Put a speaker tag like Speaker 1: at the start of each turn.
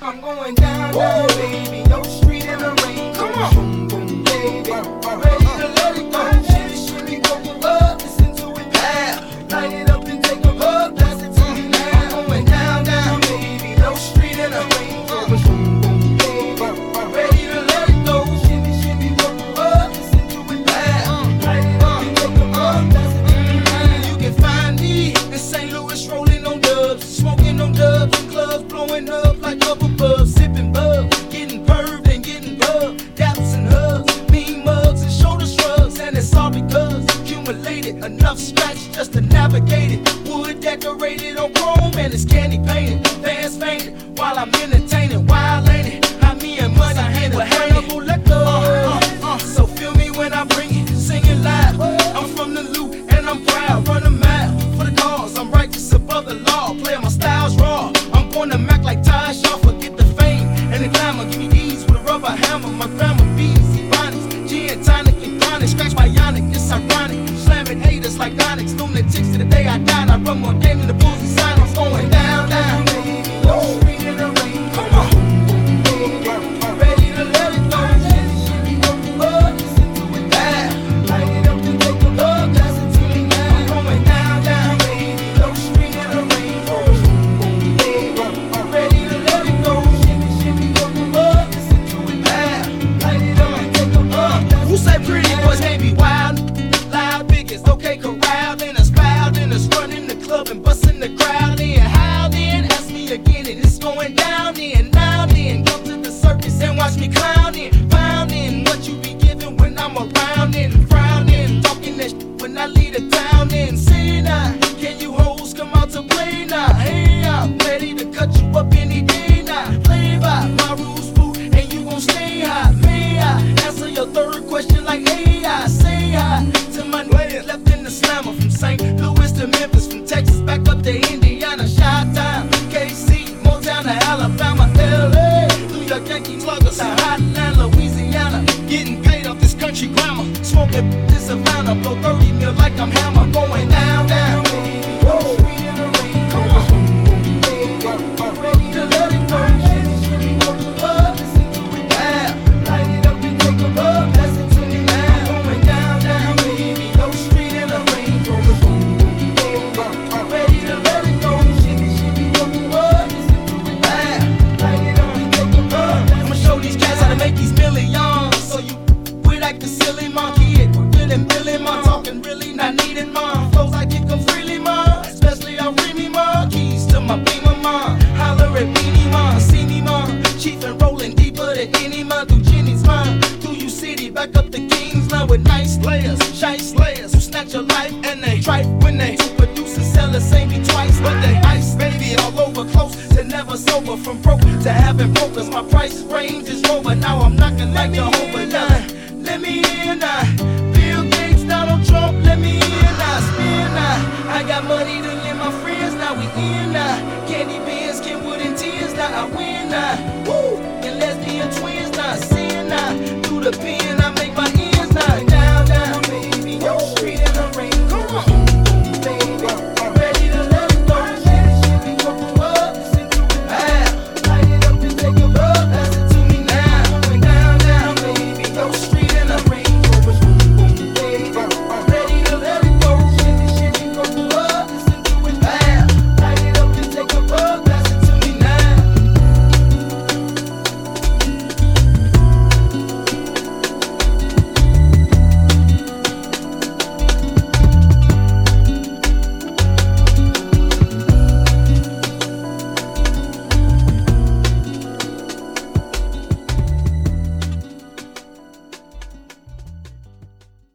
Speaker 1: I'm going down, down, baby. Your street in the rain. Come on. Boom, boom, baby. Ready to let it go. Shimmy, shimmy, go, go, up. Listen to it now. Light it up and take a hug. Pass it to me now. I'm going down, down, baby. Your street in the rain. Boom, boom, baby. Ready to let it go. Shimmy, shimmy, go, up. Listen to it now. Light it up and uh. take a hug. Pass it to me now. Mm-hmm. You can find me in St. Louis rolling on dubs, smoking on dubs clubs, blowing up scratch just to navigate it. Wood decorated on chrome and it's candy painted, fans fainted while I'm entertaining, wild ain't it? How me and money hand with Hannibal liquor. Uh, uh, uh, so feel me when I bring it, singing live. I'm from the loop and I'm proud, run a mile for the cause. I'm righteous above the law, playing my styles raw. I'm going to Mac like Too Short, forget the fame and the glamour. Give me ease with a rubber hammer. My okay, corralled us, fouled us, running the club and busting the crowd in. How then? Ask me again, and it's going down then. Now then, come to the circus and watch me clowning, nice layers. Shy slayers who snatch your life and they try when they to produce and sell the same me twice. But they ice, baby, all over close to never sober. From broke to having brokers. My price range is over. Now I'm knocking like Jehovah. Now, let me in I Bill Gates, Donald Trump, let me in I Spin now. I got money to lend my friends. Now we in now. Candy beans, Kenwood and tears. Now I win now. Woo!